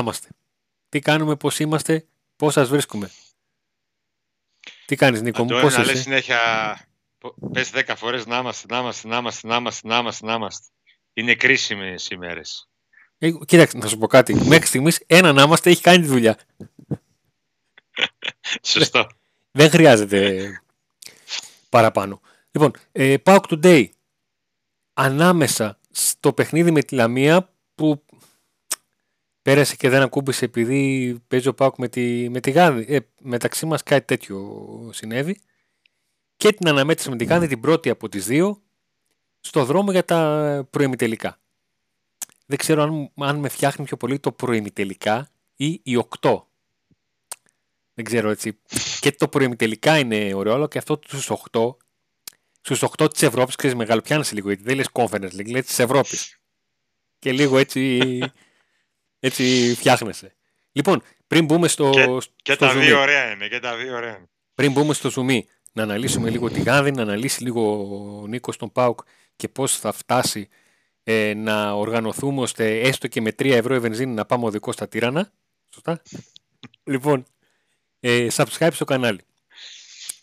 είμαστε. Τι κάνουμε, πώς είμαστε, πώς σας βρίσκουμε. Τι κάνεις Νίκο μου, πώς να είσαι; λες συνέχεια, πες δέκα φορές να είμαστε, να είμαστε, να είμαστε, να είμαστε, να είμαστε, να είμαστε. Είναι κρίσιμες οι μέρες. Ε, κοίταξε, να σου πω κάτι. Μέχρι στιγμής ένα να είμαστε έχει κάνει τη δουλειά. Σωστό. Δεν χρειάζεται παραπάνω. Λοιπόν, ε, Pauk Today. Ανάμεσα στο παιχνίδι με τη Λαμία που πέρασε και δεν ακούμπησε επειδή παίζει ο Πάουκ με τη, με τη Γάνδη. Ε, μεταξύ μας κάτι τέτοιο συνέβη. Και την αναμέτρηση με τη Γάνδη την πρώτη από τις δύο στο δρόμο για τα προημιτελικά. Δεν ξέρω αν, αν με φτιάχνει πιο πολύ το προημιτελικά ή οι 8. Δεν ξέρω έτσι. Και το προημιτελικά είναι ωραίο, αλλά και αυτό στους 8 στους 8 της Ευρώπης, ξέρεις, μεγαλοπιάνεσαι λίγο, γιατί δεν λες conference league, λέει της Ευρώπης. Και λίγο έτσι, έτσι φτιάχνεσαι. Λοιπόν, πριν μπούμε στο. Και, και στο τα zoom, δύο ωραία είναι. Και τα δύο ωραία είναι. Πριν μπούμε στο zoom, να αναλύσουμε λίγο τη Γάνδη, να αναλύσει λίγο ο Νίκος τον Πάουκ και πώς θα φτάσει ε, να οργανωθούμε ώστε έστω και με 3 ευρώ η βενζίνη να πάμε οδικό στα τύρανα. Σωστά. λοιπόν, ε, subscribe στο κανάλι.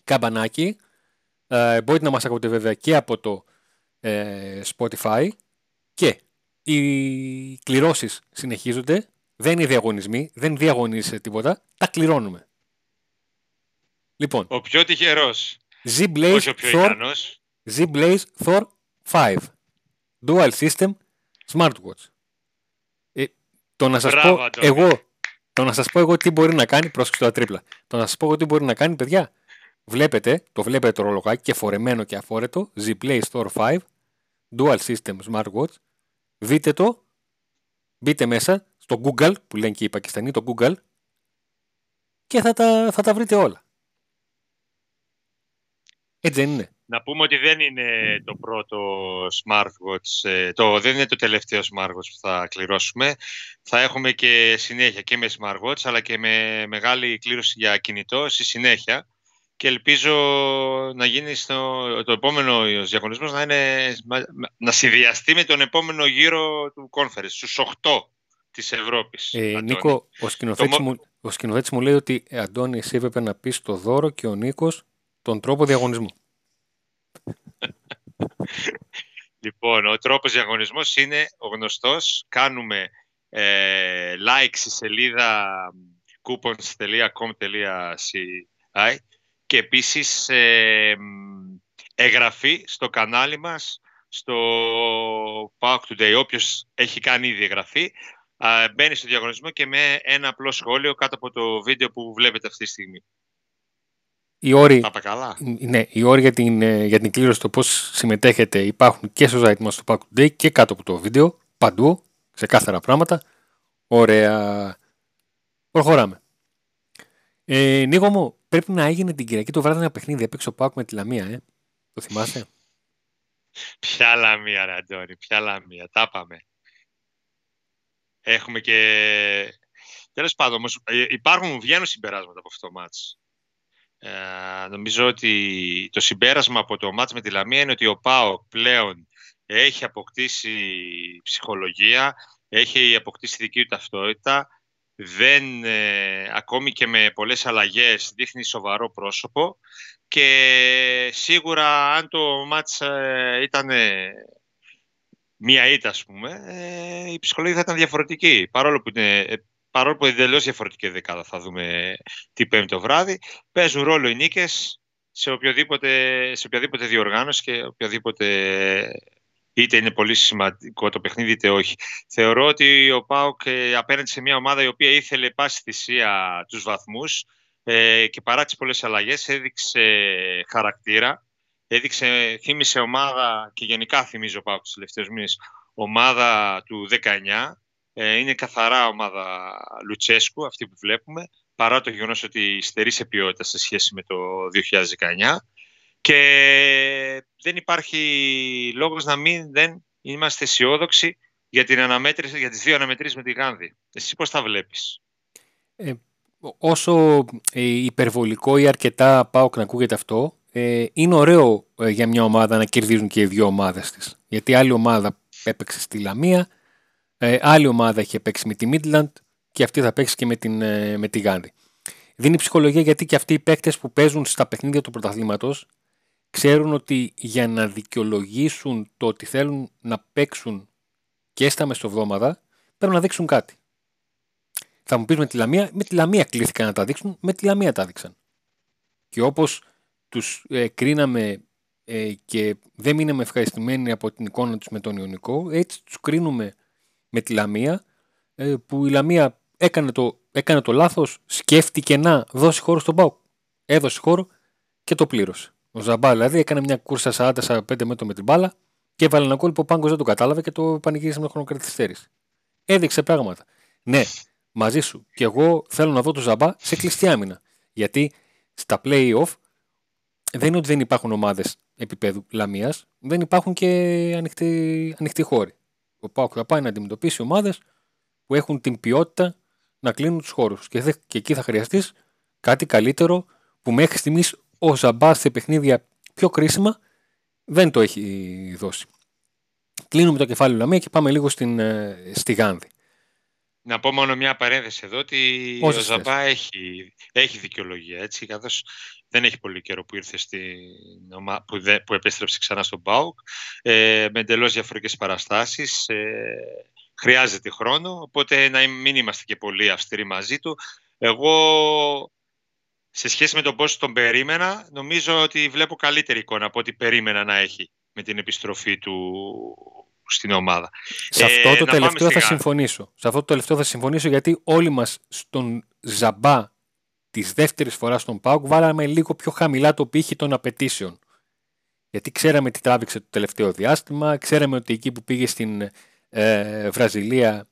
Καμπανάκι, ε, μπορείτε να μας ακούτε βέβαια και από το ε, Spotify και οι κληρώσεις συνεχίζονται. Δεν είναι διαγωνισμοί, δεν διαγωνίζεται τίποτα, τα κληρώνουμε. Λοιπόν, Ο πιο τυχερός. Z-Blaze Όχι ο πιο Thor, ικανός. Z-Blaze Thor 5 Dual System Smartwatch. Ε, το να σας Μπράβο, πω Αντώνη. εγώ το να σας πω εγώ τι μπορεί να κάνει, πρόσεξε το τρίπλα. Το να σας πω εγώ τι μπορεί να κάνει, παιδιά, βλέπετε, το βλέπετε το ρολογάκι και φορεμένο και αφόρετο, Z-Play Store 5, Dual System Smartwatch, δείτε το, μπείτε μέσα στο Google, που λένε και οι Πακιστανοί, το Google, και θα τα, θα τα βρείτε όλα. Έτσι δεν είναι. Να πούμε ότι δεν είναι το πρώτο smartwatch, ε, το, δεν είναι το τελευταίο smartwatch που θα κληρώσουμε. Θα έχουμε και συνέχεια και με smartwatch αλλά και με μεγάλη κλήρωση για κινητό στη συνέχεια. Και ελπίζω να γίνει στο, το επόμενο διαγωνισμός να, είναι, να συνδυαστεί με τον επόμενο γύρο του conference, στους 8 της Ευρώπης. Ε, Αντώνη. Νίκο, ο σκηνοθέτης, Το μο- μου, ο σκηνοθέτης μου λέει ότι ε, Αντώνη, εσύ έπρεπε να πεις το δώρο και ο Νίκος τον τρόπο διαγωνισμού. Λοιπόν, ο τρόπος διαγωνισμός είναι ο γνωστός. Κάνουμε ε, like στη σελίδα coupons.com.ci και επίσης ε, μ, εγγραφή στο κανάλι μας στο Pauk Today. Όποιος έχει κάνει ήδη εγγραφή α, μπαίνει στο διαγωνισμό και με ένα απλό σχόλιο κάτω από το βίντεο που βλέπετε αυτή τη στιγμή. Οι όροι, Τα είπα καλά; ναι, οι όροι για την, ε, για την κλήρωση το πώς συμμετέχετε υπάρχουν και στο site μας στο Pack Today και κάτω από το βίντεο, παντού, ξεκάθαρα πράγματα. Ωραία. Προχωράμε. Ε, Νίκο μου, πρέπει να έγινε την Κυριακή το βράδυ ένα παιχνίδι. Έπαιξε ο Πάουκ με τη Λαμία, ε. Το θυμάσαι; Ποια λαμία, ρε Αντώνη, ποια λαμία. Τα πάμε. Έχουμε και... Τέλος πάντων, όμως, ε, υπάρχουν, βγαίνουν συμπεράσματα από αυτό το μάτς. Ε, νομίζω ότι το συμπέρασμα από το μάτς με τη Λαμία είναι ότι ο ΠΑΟΚ πλέον έχει αποκτήσει ψυχολογία, έχει αποκτήσει δική του ταυτότητα, δεν, ε, ακόμη και με πολλές αλλαγές δείχνει σοβαρό πρόσωπο και σίγουρα αν το μάτς ε, ήταν ε, μία ήττα ας πούμε, ε, η ψυχολογία θα ήταν διαφορετική. Παρόλο που είναι, ε, παρόλο που είναι εντελώς διαφορετική δεκάδα θα δούμε την πέμπτη το βράδυ, παίζουν ρόλο οι νίκες σε οποιοδήποτε, σε οποιαδήποτε διοργάνωση και οποιοδήποτε είτε είναι πολύ σημαντικό το παιχνίδι είτε όχι. Θεωρώ ότι ο ΠΑΟΚ ε, απέναντι σε μια ομάδα η οποία ήθελε πάση θυσία τους βαθμούς ε, και παρά τις πολλές αλλαγές έδειξε χαρακτήρα, έδειξε, θύμισε ομάδα και γενικά θυμίζει ο ΠΑΟΚ τους τελευταίους μήνες ομάδα του 19. Ε, είναι καθαρά ομάδα Λουτσέσκου αυτή που βλέπουμε παρά το γεγονός ότι στερεί σε ποιότητα σε σχέση με το 2019 και δεν υπάρχει λόγος να μην δεν είμαστε αισιόδοξοι για, την αναμέτρηση, για τις δύο αναμετρήσεις με τη Γάνδη. Εσύ πώς τα βλέπεις; Ε, όσο ε, υπερβολικό ή αρκετά πάω να ακούγεται αυτό, ε, είναι ωραίο ε, για μια ομάδα να κερδίζουν και οι δύο ομάδες της. Γιατί άλλη ομάδα έπαιξε στη Λαμία, ε, άλλη ομάδα είχε παίξει με τη Midland και αυτή θα παίξει και με, την, ε, με τη Γάνδη. Δίνει ψυχολογία γιατί και αυτοί οι παίκτες που παίζουν στα παιχνίδια του πρωταθλήματος ξέρουν ότι για να δικαιολογήσουν το ότι θέλουν να παίξουν και στα μεσοβδόμαδα πρέπει να δείξουν κάτι. Θα μου πεις με τη Λαμία, με τη Λαμία κλήθηκαν να τα δείξουν, με τη Λαμία τα δείξαν. Και όπως τους ε, κρίναμε ε, και δεν μείναμε ευχαριστημένοι από την εικόνα τους με τον Ιωνικό, έτσι τους κρίνουμε με τη Λαμία, ε, που η Λαμία έκανε το, έκανε το λάθος, σκέφτηκε να δώσει χώρο στον Πάουκ. Έδωσε χώρο και το πλήρωσε. Ο Ζαμπά δηλαδή έκανε μια κούρσα 40-45 μέτρο με την μπάλα και έβαλε ένα κόλπο ο Πάγκος δεν το κατάλαβε και το πανηγύρισε με χρονοκρατιστέρηση. Έδειξε πράγματα. Ναι, μαζί σου. Και εγώ θέλω να δω το Ζαμπά σε κλειστή άμυνα. Γιατί στα play-off δεν είναι ότι δεν υπάρχουν ομάδες επίπεδου λαμίας, δεν υπάρχουν και ανοιχτοί, ανοιχτοί χώροι. Ο Πάουκ θα πάει να αντιμετωπίσει ομάδες που έχουν την ποιότητα να κλείνουν τους χώρους. Και, και εκεί θα χρειαστείς κάτι καλύτερο που μέχρι στιγμής ο Ζαμπά σε παιχνίδια πιο κρίσιμα δεν το έχει δώσει. Κλείνουμε το κεφάλαιο Λαμία και πάμε λίγο στην, ε, στη Γάνδη. Να πω μόνο μια παρένθεση εδώ ότι ο Ζαμπά έχει, έχει δικαιολογία έτσι, καθώς δεν έχει πολύ καιρό που ήρθε στην που, που επέστρεψε ξανά στον ΠΑΟΚ ε, με εντελώς διαφορετικές παραστάσεις ε, χρειάζεται χρόνο οπότε να μην είμαστε και πολύ αυστηροί μαζί του εγώ σε σχέση με τον πώς τον περίμενα νομίζω ότι βλέπω καλύτερη εικόνα από ό,τι περίμενα να έχει με την επιστροφή του στην ομάδα. Σε αυτό το ε, τελευταίο θα συμφωνήσω. Σε αυτό το τελευταίο θα συμφωνήσω γιατί όλοι μας στον Ζαμπά της δεύτερης φοράς στον Πάουκ βάλαμε λίγο πιο χαμηλά το πύχη των απαιτήσεων. Γιατί ξέραμε τι τράβηξε το τελευταίο διάστημα, ξέραμε ότι εκεί που πήγε στην ε, Βραζιλία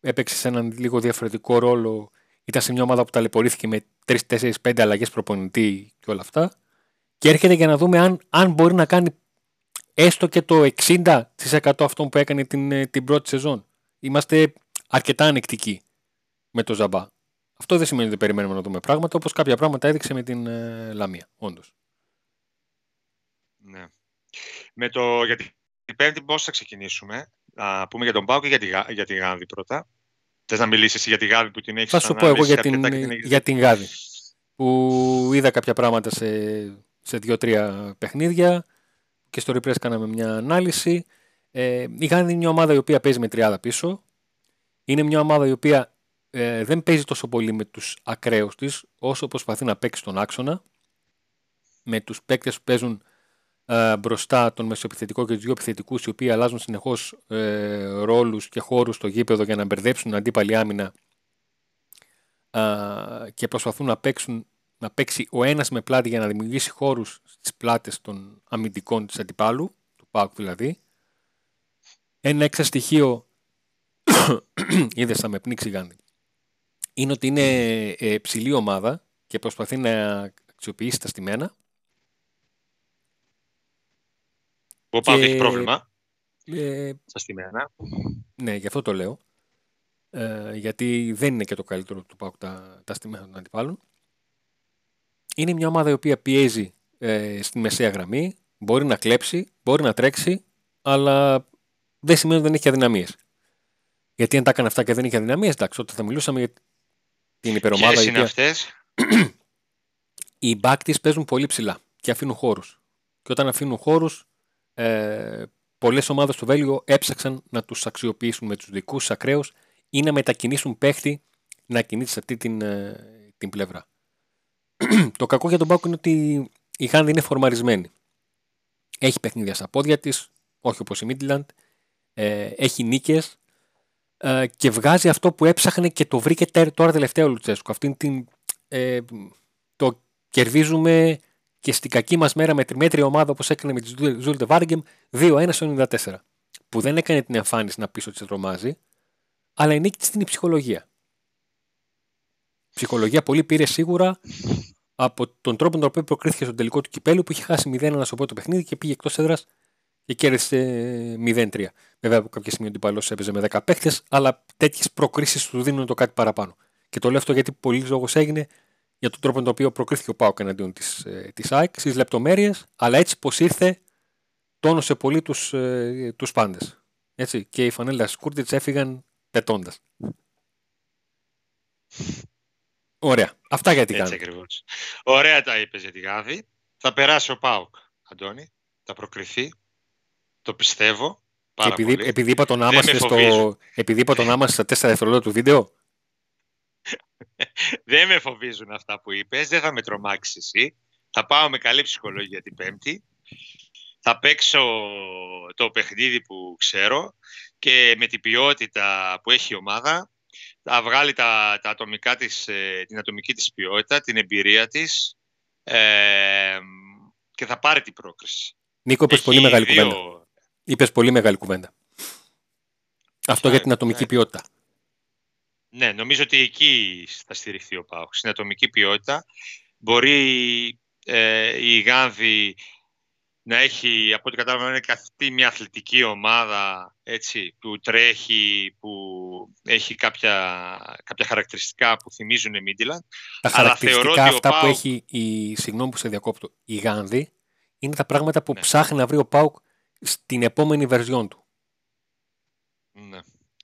έπαιξε σε έναν λίγο διαφορετικό ρόλο. Ήταν σε μια ομάδα που ταλαιπωρήθηκε με 3-4-5 αλλαγές προπονητή και όλα αυτά. Και έρχεται για να δούμε αν, αν μπορεί να κάνει έστω και το 60% αυτό που έκανε την, ε, την πρώτη σεζόν. Είμαστε αρκετά ανεκτικοί με το Ζαμπά. Αυτό δεν σημαίνει ότι δεν περιμένουμε να δούμε πράγματα, όπως κάποια πράγματα έδειξε με την ε, Λαμία, όντως. Ναι. Με το, για την πέμπτη πώς θα ξεκινήσουμε; Α, πούμε για τον Πάο και για τη, για τη Γάνδη πρώτα. Θες να μιλήσεις για τη Γάνδη που την έχεις Θα σου πω εγώ για την, για την Γάνδη. Που είδα κάποια πράγματα σε, σε δύο-τρία παιχνίδια και στο Repress κάναμε μια ανάλυση. Ε, η Γάνδη είναι μια ομάδα η οποία παίζει με τριάδα πίσω. Είναι μια ομάδα η οποία ε, δεν παίζει τόσο πολύ με τους ακραίους της όσο προσπαθεί να παίξει τον άξονα με τους παίκτες που παίζουν ε, μπροστά τον μεσοεπιθετικό και τους δύο επιθετικούς οι οποίοι αλλάζουν συνεχώς ε, ρόλους και χώρους στο γήπεδο για να μπερδέψουν αντίπαλη άμυνα ε, και προσπαθούν να παίξουν να παίξει ο ένας με πλάτη για να δημιουργήσει χώρους στις πλάτες των αμυντικών της αντιπάλου, του ΠΑΟΚ δηλαδή. Ένα έξα στοιχείο, είδες θα με πνίξει Γάνδη, είναι ότι είναι ε, ψηλή ομάδα και προσπαθεί να αξιοποιήσει τα στημένα. Ο ΠΑΟΚ έχει πρόβλημα ε, στα στημένα. Ναι, γι' αυτό το λέω. Ε, γιατί δεν είναι και το καλύτερο του ΠΑΟΚ τα, τα στημένα των αντιπάλων είναι μια ομάδα η οποία πιέζει ε, στη μεσαία γραμμή, μπορεί να κλέψει, μπορεί να τρέξει, αλλά δεν σημαίνει ότι δεν έχει αδυναμίες. Γιατί αν τα έκανε αυτά και δεν είχε αδυναμίες, εντάξει, όταν θα μιλούσαμε για την υπερομάδα. Ποιες είναι αυτές; Οι μπάκ παίζουν πολύ ψηλά και αφήνουν χώρους. Και όταν αφήνουν χώρους, ε, πολλές ομάδες στο Βέλγιο έψαξαν να τους αξιοποιήσουν με τους δικούς ακραίους ή να μετακινήσουν παίχτη να κινείται σε αυτή την, ε, την πλευρά. το κακό για τον Πάκο είναι ότι η Χάνδη είναι φορμαρισμένη. Έχει παιχνίδια στα πόδια της, όχι όπως η Μίτλαντ. Ε, έχει νίκες ε, και βγάζει αυτό που έψαχνε και το βρήκε τώρα τελευταία ο Λουτσέσκου. Αυτήν την. Ε, το κερδίζουμε και στην κακή μας μέρα με τη μέτρια ομάδα όπως έκανε με τη Ζούλτε Βάργκεμ 2-1 στο 94. Που δεν έκανε την εμφάνιση να πει ότι σε τρομάζει, αλλά η νίκη τη είναι η ψυχολογία ψυχολογία πολύ πήρε σίγουρα από τον τρόπο τον οποίο προκρίθηκε στο τελικό του κυπέλου που είχε χάσει 0-1 στο πρώτο παιχνίδι και πήγε εκτός έδρας και κέρδισε 0-3. Βέβαια από κάποια στιγμή ο αντιπαλός έπαιζε με 10 παίχτε, αλλά τέτοιες προκρίσεις του δίνουν το κάτι παραπάνω. Και το λέω αυτό γιατί πολύ λόγο έγινε για τον τρόπο τον οποίο προκρίθηκε ο Πάοκ εναντίον της της ε, ΑΕΚ, στις λεπτομέρειες, αλλά έτσι πως ήρθε, τόνωσε πολύ τους τους ε, πάντε. Και οι φανέλε Κούρτιτς έφυγαν πετώντας. Ωραία. Αυτά για τη Έτσι ακριβώς. Ωραία τα είπες για τη Γάδη. Θα περάσει ο Πάουκ, Αντώνη. Θα προκριθεί. Το πιστεύω. Πάρα επειδή, πολύ. επειδή είπα τον άμα με στο, φοβίζουν. επειδή είπα τον άμα στα 4 δευτερόλεπτα του βίντεο. Δεν με φοβίζουν αυτά που είπες. Δεν θα με τρομάξεις εσύ. Θα πάω με καλή ψυχολογία την Πέμπτη. Θα παίξω το παιχνίδι που ξέρω και με την ποιότητα που έχει η ομάδα θα βγάλει τα, τα ατομικά της, ε, την ατομική της ποιότητα, την εμπειρία της ε, και θα πάρει την πρόκριση. Νίκο, είπες Έχει πολύ μεγάλη δύο- κουβέντα. Είπες πολύ μεγάλη κουβέντα. Αυτό για την ατομική ναι. ποιότητα. Ναι, νομίζω ότι εκεί θα στηριχθεί ο ΠΑΟΚ. Στην ατομική ποιότητα μπορεί ε, η Γάνδη να έχει, από ό,τι κατάλαβα, να είναι αυτή μια αθλητική ομάδα έτσι, που τρέχει, που έχει κάποια, κάποια χαρακτηριστικά που θυμίζουν Μίντιλαντ. Τα Αλλά χαρακτηριστικά θεωρώ ότι ο αυτά που Πάουκ- έχει η. Συγγνώμη που σε διακόπτω. Η Γάνδη είναι τα πράγματα που Ναι. ψάχνει να βρει ο Πάουκ στην επόμενη βερζιόν του. Ναι.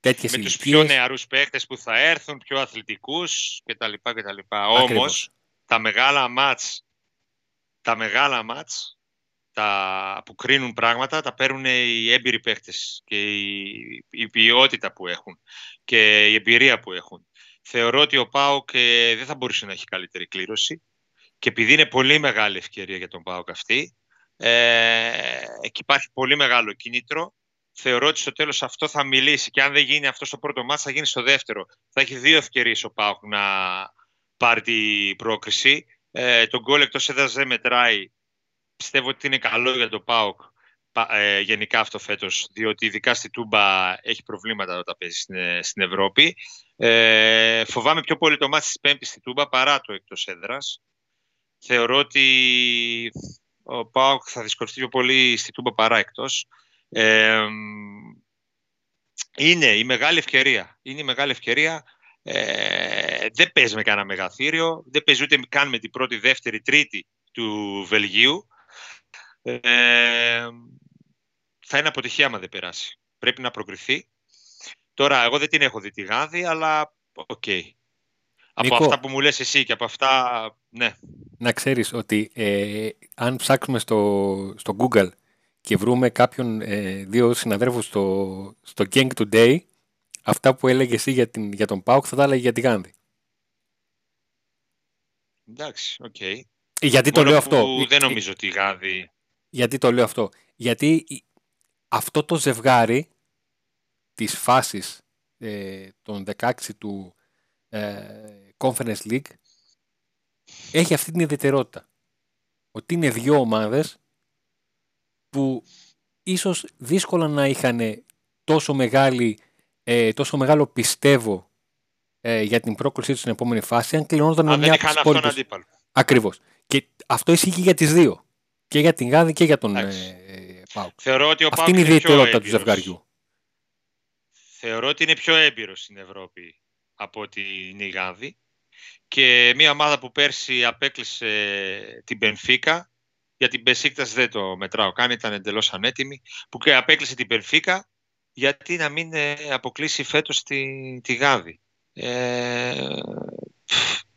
Τέτοιες Με τους ηλικίες. πιο νεαρούς παίχτες που θα έρθουν, πιο αθλητικούς κτλ. κτλ. Όμως, τα μεγάλα μάτς, τα μεγάλα μάτς τα που κρίνουν πράγματα τα παίρνουν οι έμπειροι παίχτες και η, η ποιότητα που έχουν και η εμπειρία που έχουν. Θεωρώ ότι ο ΠΑΟΚ ε, δεν θα μπορούσε να έχει καλύτερη κλήρωση και επειδή είναι πολύ μεγάλη ευκαιρία για τον ΠΑΟΚ αυτή ε, εκεί υπάρχει πολύ μεγάλο κίνητρο θεωρώ ότι στο τέλος αυτό θα μιλήσει και αν δεν γίνει αυτό στο πρώτο μάτς θα γίνει στο δεύτερο. Θα έχει δύο ευκαιρίες ο ΠΑΟΚ να πάρει την πρόκριση. Ε, τον γκολ εκτός έδρας δεν μετράει. Πιστεύω ότι είναι καλό για τον ΠΑΟΚ πα- ε, γενικά αυτό φέτος, διότι ειδικά στη Τούμπα έχει προβλήματα όταν παίζει στην, ε, στην Ευρώπη. Ε, φοβάμαι πιο πολύ το μάτς της Πέμπτης στη Τούμπα παρά το εκτός έδρας. Θεωρώ ότι ο ΠΑΟΚ θα δυσκολευτεί πιο πολύ στη Τούμπα παρά εκτός. Ε, είναι η μεγάλη ευκαιρία. Είναι η μεγάλη ευκαιρία. Ε, δεν παίζει με κανένα μεγαθύριο. Δεν παίζει ούτε καν με την πρώτη, δεύτερη, τρίτη του Βελγίου. Ε, θα είναι αποτυχία άμα δεν περάσει. Πρέπει να προκριθεί. Τώρα, εγώ δεν την έχω δει τη Γάνδη, αλλά οκ. Από Νίκο. αυτά που μου λες εσύ και από αυτά, ναι. Να ξέρεις ότι ε, αν ψάξουμε στο, στο Google και βρούμε κάποιον ε, δύο συναδέλφους στο, στο Gent Today, αυτά που έλεγες εσύ για, την, για τον ΠΑΟΚ θα τα έλεγε για τη Γάνδη. Εντάξει, οκ. Γιατί το Μόνο λέω που αυτό. δεν νομίζω ότι η Γάνδη... Γιατί το λέω αυτό. Γιατί η- αυτό το ζευγάρι της φάσης ε, των 16 του ε, Conference League έχει αυτή την ιδιαιτερότητα. Ότι είναι δύο ομάδες που ίσως δύσκολα να είχαν τόσο, μεγάλη, ε, τόσο μεγάλο πιστεύω ε, για την πρόκλησή τους στην επόμενη φάση αν κλεινόταν με Αν μια δεν από τις είχαν αυτόν υπόλοιπες. αντίπαλο. Ακριβώς. Και αυτό ισχύει και για τις δύο. Και για την Γάδη και για τον Εντάξει. ε, Πάουκ. Θεωρώ ότι ο Αυτή Πάουκ είναι η πιο ιδιαιτερότητα του έμπειρος. ζευγαριού. Θεωρώ ότι είναι πιο έμπειρος στην Ευρώπη από ότι είναι η Γάνδη. Και μια ομάδα που πέρσι απέκλεισε την Πενφίκα, για την Μπεσίκτας δεν το μετράω καν, ήταν εντελώς ανέτοιμη, που και απέκλεισε την Πενφίκα, γιατί να μην ε, αποκλείσει φέτος τη, τη Γάνδη. Ε,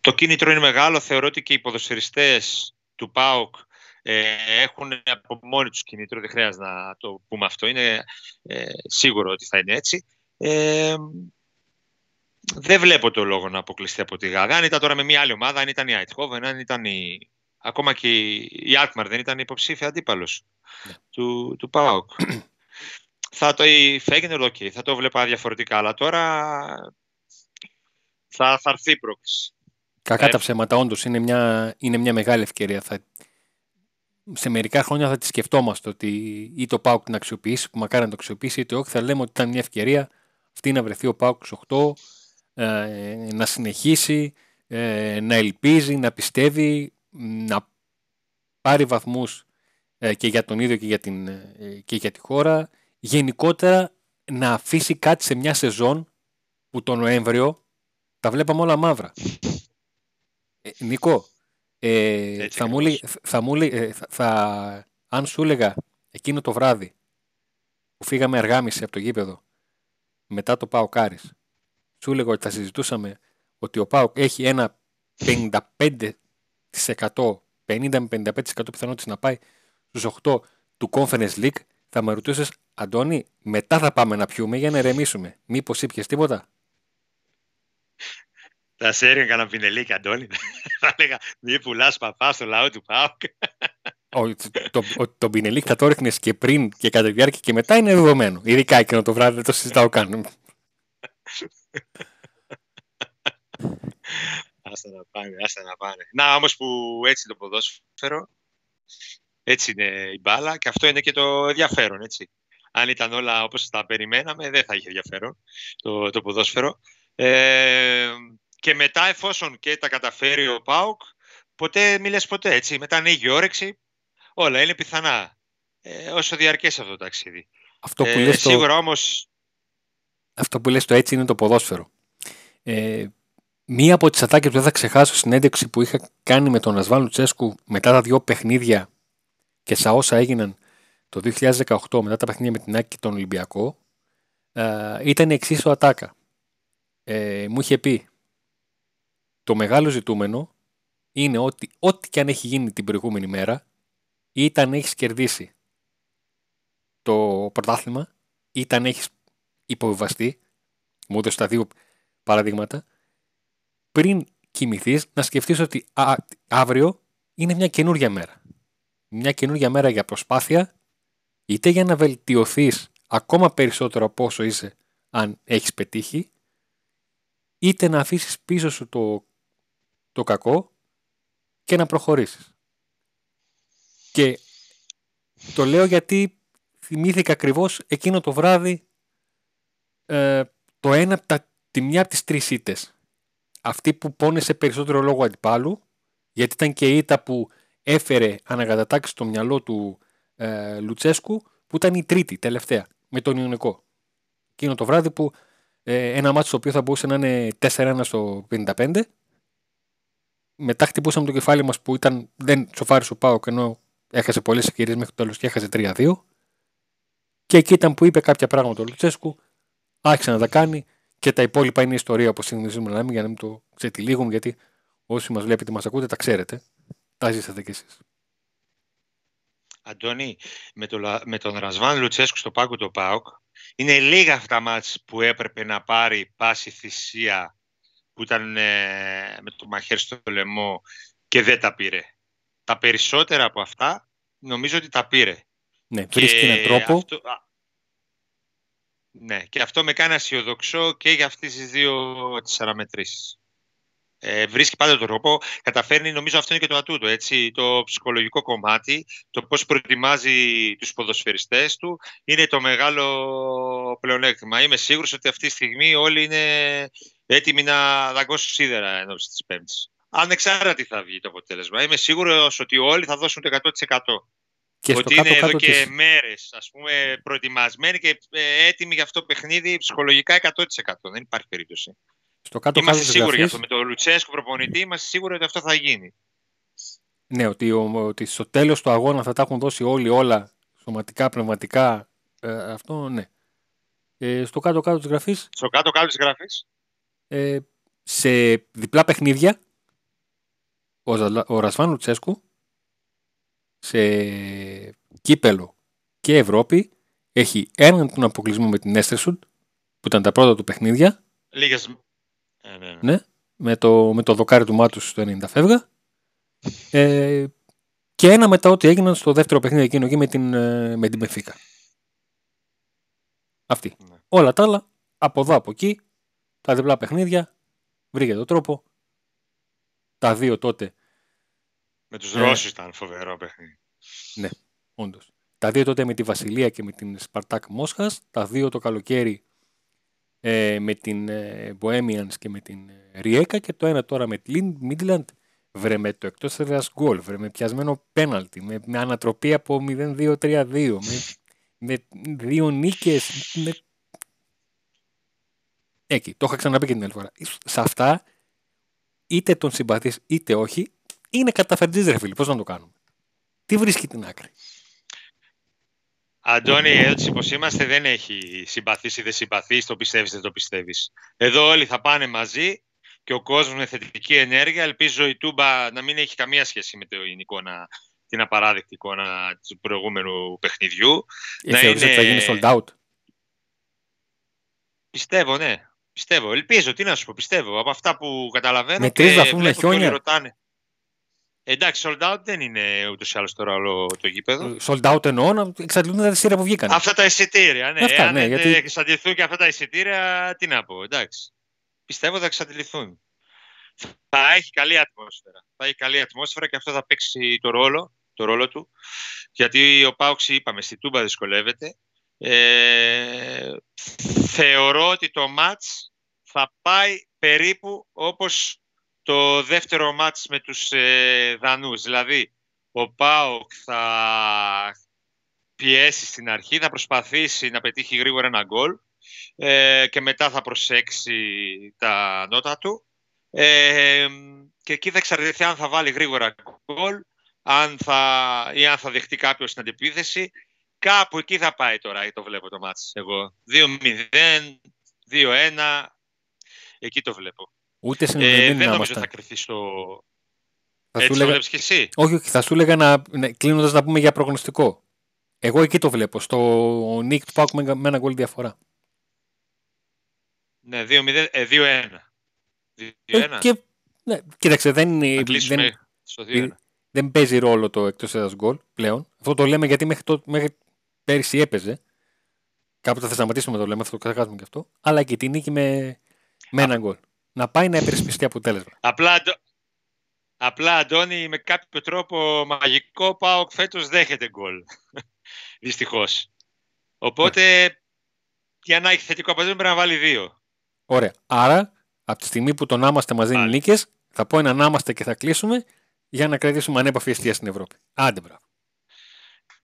το κίνητρο είναι μεγάλο, θεωρώ ότι και οι ποδοσφαιριστές του ΠΑΟΚ ε, έχουν από μόνοι τους κίνητρο, δεν χρειάζεται να το πούμε αυτό, είναι ε, σίγουρο ότι θα είναι έτσι. Ε, δεν βλέπω το λόγο να αποκλειστεί από τη Γάδα. Αν ήταν τώρα με μια άλλη ομάδα, αν ήταν η Αιτχόβεν, αν ήταν η... Ακόμα και η, η Alkmaar δεν ήταν υποψήφια αντίπαλος Ναι. του, του ΠΑΟΚ. θα το η Φέγγενερ, οκ, θα το βλέπα διαφορετικά, αλλά τώρα θα, θα έρθει η πρόκριση. Κακά Ε, τα ψέματα, όντως είναι μια, είναι μια μεγάλη ευκαιρία. Θα, σε μερικά χρόνια θα τη σκεφτόμαστε ότι ή ο ΠΑΟΚ την αξιοποιήσει, που μακάρι να το αξιοποιήσει, είτε όχι, θα λέμε ότι ήταν μια ευκαιρία αυτή να βρεθεί ο ΠΑΟΚ στους 8, ε, να συνεχίσει, ε, να ελπίζει, να πιστεύει, να πάρει βαθμούς ε, και για τον ίδιο και για, την, ε, και για τη χώρα. Γενικότερα να αφήσει κάτι σε μια σεζόν που το Νοέμβριο τα βλέπαμε όλα μαύρα. Ε, Νίκο, ε, Έτσι θα μου, ακριβώς. λέ- θα μου λέ- ε, θα, θα- αν σου έλεγα εκείνο το βράδυ που φύγαμε αργά μισή από το γήπεδο μετά το πάω Κάρις, σου έλεγα ότι θα συζητούσαμε ότι ο Πάοκ έχει ένα 55% 50 με 55% πιθανότητα να πάει στους 8 του Conference League, θα με ρωτούσες, Αντώνη, μετά θα πάμε να πιούμε για να ερεμήσουμε. Μήπως ήπιες τίποτα; Θα σε έριχνε κανένα πινελίκι, Αντώνη. Θα έλεγα, μη πουλάς παπά στο λαό του Πάουκ. το, το, το πινελίκι θα το έριχνες και πριν και κατά τη διάρκεια και μετά είναι δεδομένο. Ειδικά εκείνο το βράδυ δεν το συζητάω καν. Άστα να πάνε, άστα να πάνε. Να όμως που έτσι το ποδόσφαιρο, έτσι είναι η μπάλα και αυτό είναι και το ενδιαφέρον, έτσι. Αν ήταν όλα όπως τα περιμέναμε, δεν θα είχε ενδιαφέρον το, το ποδόσφαιρο. Ε, και μετά, εφόσον και τα καταφέρει ο ΠΑΟΚ, ποτέ μη ποτέ, έτσι. Μετά ανοίγει όρεξη, όλα είναι πιθανά. Ε, όσο διαρκέσει αυτό το ταξίδι. Αυτό που ε, λες σίγουρα το... όμως... Αυτό που λες το έτσι είναι το ποδόσφαιρο. Ε, μία από τις ατάκες που δεν θα ξεχάσω συνέντευξη που είχα κάνει με τον Ασβάν Λουτσέσκου μετά τα δύο παιχνίδια και σαν όσα έγιναν το 2018 μετά τα παιχνίδια με την Άκη και τον Ολυμπιακό ε, ήταν εξής ο Ατάκα. Ε, μου είχε πει το μεγάλο ζητούμενο είναι ότι ό,τι και αν έχει γίνει την προηγούμενη μέρα είτε έχεις κερδίσει το πρωτάθλημα είτε αν έχεις υποβιβαστεί μου έδωσε τα δύο παραδείγματα πριν κοιμηθείς να σκεφτείς ότι αύριο είναι μια καινούργια μέρα μια καινούργια μέρα για προσπάθεια, είτε για να βελτιωθείς ακόμα περισσότερο από όσο είσαι αν έχεις πετύχει, είτε να αφήσεις πίσω σου το, το κακό και να προχωρήσεις. Και το λέω γιατί θυμήθηκα ακριβώς εκείνο το βράδυ ε, το ένα από τα, τη μια από τις τρεις ήττες. Αυτή που πόνεσε περισσότερο λόγω αντιπάλου, γιατί ήταν και η ήττα που έφερε ανακατατάξεις στο μυαλό του ε, Λουτσέσκου που ήταν η τρίτη τελευταία με τον Ιωνικό. Εκείνο το βράδυ που ε, ένα μάτσο το οποίο θα μπορούσε να είναι 4-1 στο 55 μετά χτυπούσαμε το κεφάλι μας που ήταν, δεν σοφάρισε ο Πάοκ ενώ έχασε πολλές ευκαιρίες μέχρι το τέλος και έχασε 3-2 και εκεί ήταν που είπε κάποια πράγματα ο Λουτσέσκου άρχισε να τα κάνει και τα υπόλοιπα είναι ιστορία όπως συνηθίζουμε να λέμε για να μην το ξετυλίγουμε γιατί όσοι μας βλέπετε μας ακούτε τα ξέρετε τα ζήσατε κι εσείς. Αντώνη, με, το, με τον Ρασβάν Λουτσέσκου στο πάγκο του ΠΑΟΚ, είναι λίγα αυτά μάτς που έπρεπε να πάρει πάση θυσία που ήταν ε, με το μαχαίρι στο λαιμό και δεν τα πήρε. Τα περισσότερα από αυτά νομίζω ότι τα πήρε. Ναι, βρίσκει έναν τρόπο. Αυτό, ναι, και αυτό με κάνει αισιοδοξό και για αυτές τις δύο τις αναμετρήσεις ε, βρίσκει πάντα τον τρόπο, καταφέρνει, νομίζω αυτό είναι και το ατούτο, έτσι, το ψυχολογικό κομμάτι, το πώς προετοιμάζει τους ποδοσφαιριστές του, είναι το μεγάλο πλεονέκτημα. Είμαι σίγουρος ότι αυτή τη στιγμή όλοι είναι έτοιμοι να δαγκώσουν σίδερα ενώ της Πέμπτης. Ανεξάρτητα τι θα βγει το αποτέλεσμα. Είμαι σίγουρος ότι όλοι θα δώσουν το 100%. Και ότι είναι εδώ και της... μέρες ας πούμε, προετοιμασμένοι και ε, έτοιμοι για αυτό το παιχνίδι ψυχολογικά 100%. Δεν υπάρχει περίπτωση. Στο κάτω είμαστε σίγουροι γι' αυτό. Με τον Λουτσέσκο προπονητή είμαστε σίγουροι ότι αυτό θα γίνει. Ναι, ότι, ότι στο τέλος του αγώνα θα τα έχουν δώσει όλοι όλα σωματικά, πνευματικά. Ε, αυτό ναι. Ε, στο κάτω-κάτω της γραφή. Στο κάτω-κάτω της γραφής; Ε, σε διπλά παιχνίδια ο, ο Ρασβάν Λουτσέσκου σε κύπελο και Ευρώπη έχει έναν τον αποκλεισμό με την Έστερσουντ που ήταν τα πρώτα του παιχνίδια. Λίγες, ναι, ναι, ναι. ναι, με, το, με το δοκάρι του Μάτους στο 90 φεύγα. Ε, και ένα μετά ό,τι έγιναν στο δεύτερο παιχνίδι εκείνο εκεί με την, ε, με την Μεφίκα. Αυτή. Ναι. Όλα τα άλλα, από εδώ από εκεί, τα διπλά παιχνίδια, βρήκε τον τρόπο. Τα δύο τότε. Με τους ε, Ρώσους ήταν φοβερό παιχνίδι. Ναι, όντως. Τα δύο τότε με τη Βασιλεία και με την Σπαρτάκ Μόσχας. Τα δύο το καλοκαίρι ε, με την ε, Bohemians και με την ε, Ριέκα και το ένα τώρα με την Midland βρε με το εκτός έδρας γκολ, βρε με πιασμένο πέναλτι, με, με ανατροπή από 0-2-3-2, με, με δύο νίκες, με... Εκεί, το είχα ξαναπεί και την άλλη φορά. Σε αυτά, είτε τον συμπαθείς είτε όχι, είναι καταφερτζής ρε φίλοι, πώς να το κάνουμε; Τι βρίσκει την άκρη; Αντώνη, έτσι πως είμαστε δεν έχει συμπαθήσει ή δεν συμπαθείς, το πιστεύεις δεν το πιστεύεις. Εδώ όλοι θα πάνε μαζί και ο κόσμος με θετική ενέργεια. Ελπίζω η Τούμπα να μην έχει καμία σχέση με την εικόνα, την απαράδεκτη εικόνα του προηγούμενου παιχνιδιού. Ε, να είναι... ότι θα γίνει sold out; Πιστεύω, ναι. Πιστεύω. Ελπίζω, τι να σου πω, πιστεύω. Από αυτά που καταλαβαίνω με τρεις βαθμού με χιόνια; Ρωτάνε. Εντάξει, sold out δεν είναι ούτως ή άλλως τώρα όλο το γήπεδο. Sold out εννοώ να εξαντλούν τα εισιτήρια που βγήκαν. Αυτά τα εισιτήρια, ναι. Αυτά, ναι, γιατί... εξαντληθούν και αυτά τα εισιτήρια, τι να πω, εντάξει. Πιστεύω θα εξαντληθούν. Θα έχει καλή ατμόσφαιρα. Θα έχει καλή ατμόσφαιρα και αυτό θα παίξει το ρόλο, το ρόλο του. Γιατί ο Πάουξ, είπαμε, στη Τούμπα δυσκολεύεται. Ε, θεωρώ ότι το μάτς θα πάει περίπου όπως το δεύτερο μάτς με τους ε, Δανούς. Δηλαδή, ο Πάοκ θα πιέσει στην αρχή, θα προσπαθήσει να πετύχει γρήγορα ένα γκολ ε, και μετά θα προσέξει τα νότα του. Ε, και εκεί θα εξαρτηθεί αν θα βάλει γρήγορα γκολ αν θα, ή αν θα δεχτεί κάποιος στην αντιπίθεση. Κάπου εκεί θα πάει τώρα, το βλέπω το μάτς εγώ. 2-0, 2-1, εκεί το βλέπω. Ούτε συνδεδεμένοι ε, δεν νομίζω θα κρυθεί στο... Θα Έτσι λέγα... το και εσύ; Όχι, όχι, θα σου έλεγα να, ναι, κλείνοντας να πούμε για προγνωστικό. Εγώ εκεί το βλέπω, στο Νίκ του Πάκου με, ένα γκολ διαφορά. Ναι, 2-1. Ε, 2-1. Ε, και, ναι, κοίταξε, δεν, δεν, στο 2 δεν παίζει ρόλο το εκτός έδρας γκολ πλέον. Αυτό το λέμε γιατί μέχρι, το, μέχρι πέρυσι έπαιζε. Κάποτε θα σταματήσουμε να το λέμε, αυτό το ξεχάσουμε και αυτό. Αλλά και την νίκη με, με ένα γκολ να πάει να υπερασπιστεί αποτέλεσμα. Απλά, απλά, Αντώνη, με κάποιο τρόπο μαγικό, πάω φέτος δέχεται γκολ. Δυστυχώς. Οπότε, για να έχει θετικό αποτέλεσμα πρέπει να βάλει δύο. Ωραία. Άρα, από τη στιγμή που τον άμαστε μαζί δίνει νίκες, θα πω ένα άμαστε και θα κλείσουμε για να κρατήσουμε ανέπαφη αιστεία στην Ευρώπη. Άντε μπράβο.